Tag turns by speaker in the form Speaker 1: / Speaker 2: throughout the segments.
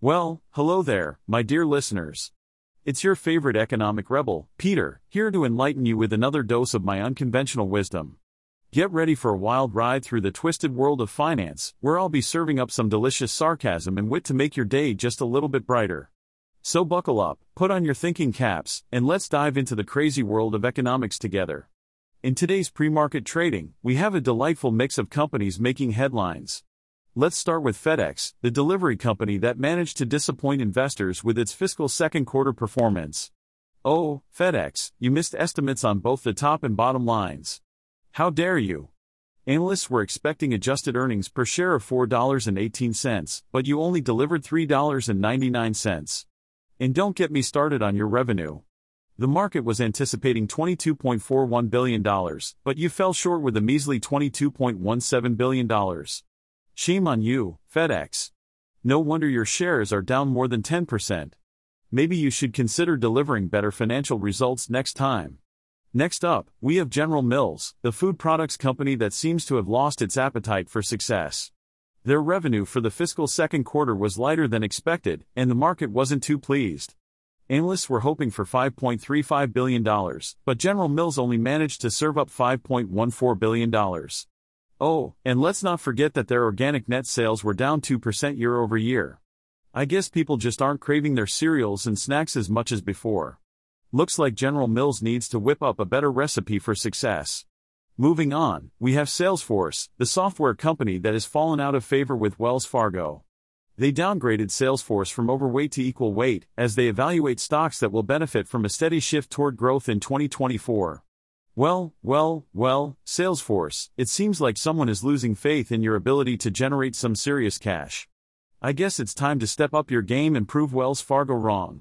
Speaker 1: Well, hello there, my dear listeners. It's your favorite economic rebel, Peter, here to enlighten you with another dose of my unconventional wisdom. Get ready for a wild ride through the twisted world of finance, where I'll be serving up some delicious sarcasm and wit to make your day just a little bit brighter. So buckle up, put on your thinking caps, and let's dive into the crazy world of economics together. In today's pre market trading, we have a delightful mix of companies making headlines. Let's start with FedEx, the delivery company that managed to disappoint investors with its fiscal second quarter performance. Oh, FedEx, you missed estimates on both the top and bottom lines. How dare you? Analysts were expecting adjusted earnings per share of $4.18, but you only delivered $3.99. And don't get me started on your revenue. The market was anticipating $22.41 billion, but you fell short with a measly $22.17 billion. Shame on you, FedEx. No wonder your shares are down more than 10%. Maybe you should consider delivering better financial results next time. Next up, we have General Mills, the food products company that seems to have lost its appetite for success. Their revenue for the fiscal second quarter was lighter than expected, and the market wasn't too pleased. Analysts were hoping for $5.35 billion, but General Mills only managed to serve up $5.14 billion. Oh, and let's not forget that their organic net sales were down 2% year over year. I guess people just aren't craving their cereals and snacks as much as before. Looks like General Mills needs to whip up a better recipe for success. Moving on, we have Salesforce, the software company that has fallen out of favor with Wells Fargo. They downgraded Salesforce from overweight to equal weight as they evaluate stocks that will benefit from a steady shift toward growth in 2024. Well, well, well, Salesforce, it seems like someone is losing faith in your ability to generate some serious cash. I guess it's time to step up your game and prove Wells Fargo wrong.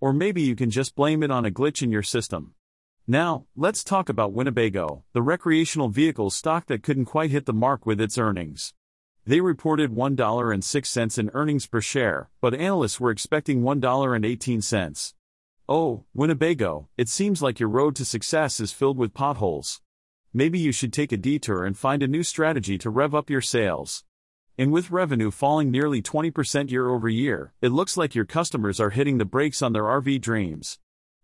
Speaker 1: Or maybe you can just blame it on a glitch in your system. Now, let's talk about Winnebago, the recreational vehicle stock that couldn't quite hit the mark with its earnings. They reported $1.06 in earnings per share, but analysts were expecting $1.18. Oh, Winnebago, it seems like your road to success is filled with potholes. Maybe you should take a detour and find a new strategy to rev up your sales. And with revenue falling nearly 20% year over year, it looks like your customers are hitting the brakes on their RV dreams.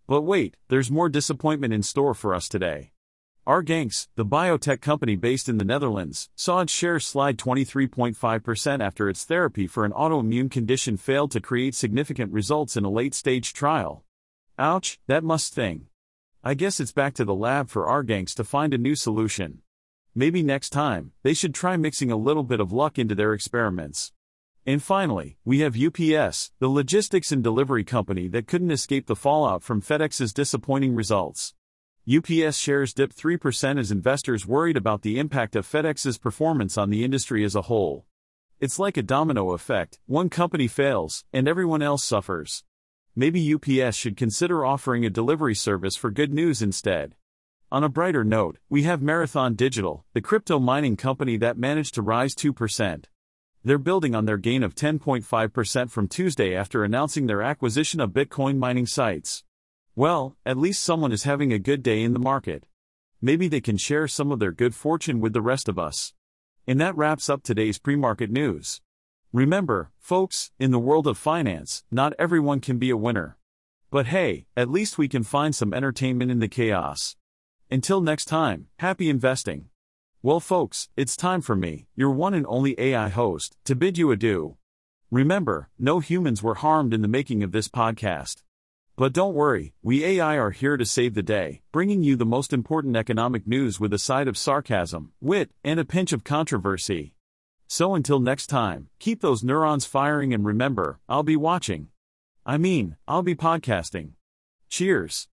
Speaker 1: But wait, there's more disappointment in store for us today. argenx, the biotech company based in the Netherlands, saw its shares slide 23.5% after its therapy for an autoimmune condition failed to create significant results in a late stage trial. Ouch, that must sting. I guess it's back to the lab for argenx to find a new solution. Maybe next time, they should try mixing a little bit of luck into their experiments. And finally, we have UPS, the logistics and delivery company that couldn't escape the fallout from FedEx's disappointing results. UPS shares dipped 3% as investors worried about the impact of FedEx's performance on the industry as a whole. It's like a domino effect one company fails, and everyone else suffers maybe UPS should consider offering a delivery service for good news instead. On a brighter note, we have Marathon Digital, the crypto mining company that managed to rise 2%. They're building on their gain of 10.5% from Tuesday after announcing their acquisition of Bitcoin mining sites. Well, at least someone is having a good day in the market. Maybe they can share some of their good fortune with the rest of us. And that wraps up today's pre market news. Remember, folks, in the world of finance, not everyone can be a winner. But hey, at least we can find some entertainment in the chaos. Until next time, happy investing. Well, folks, it's time for me, your one and only AI host, to bid you adieu. Remember, no humans were harmed in the making of this podcast. But don't worry, we AI are here to save the day, bringing you the most important economic news with a side of sarcasm, wit, and a pinch of controversy. So until next time, keep those neurons firing and remember, I'll be watching. I mean, I'll be podcasting. Cheers.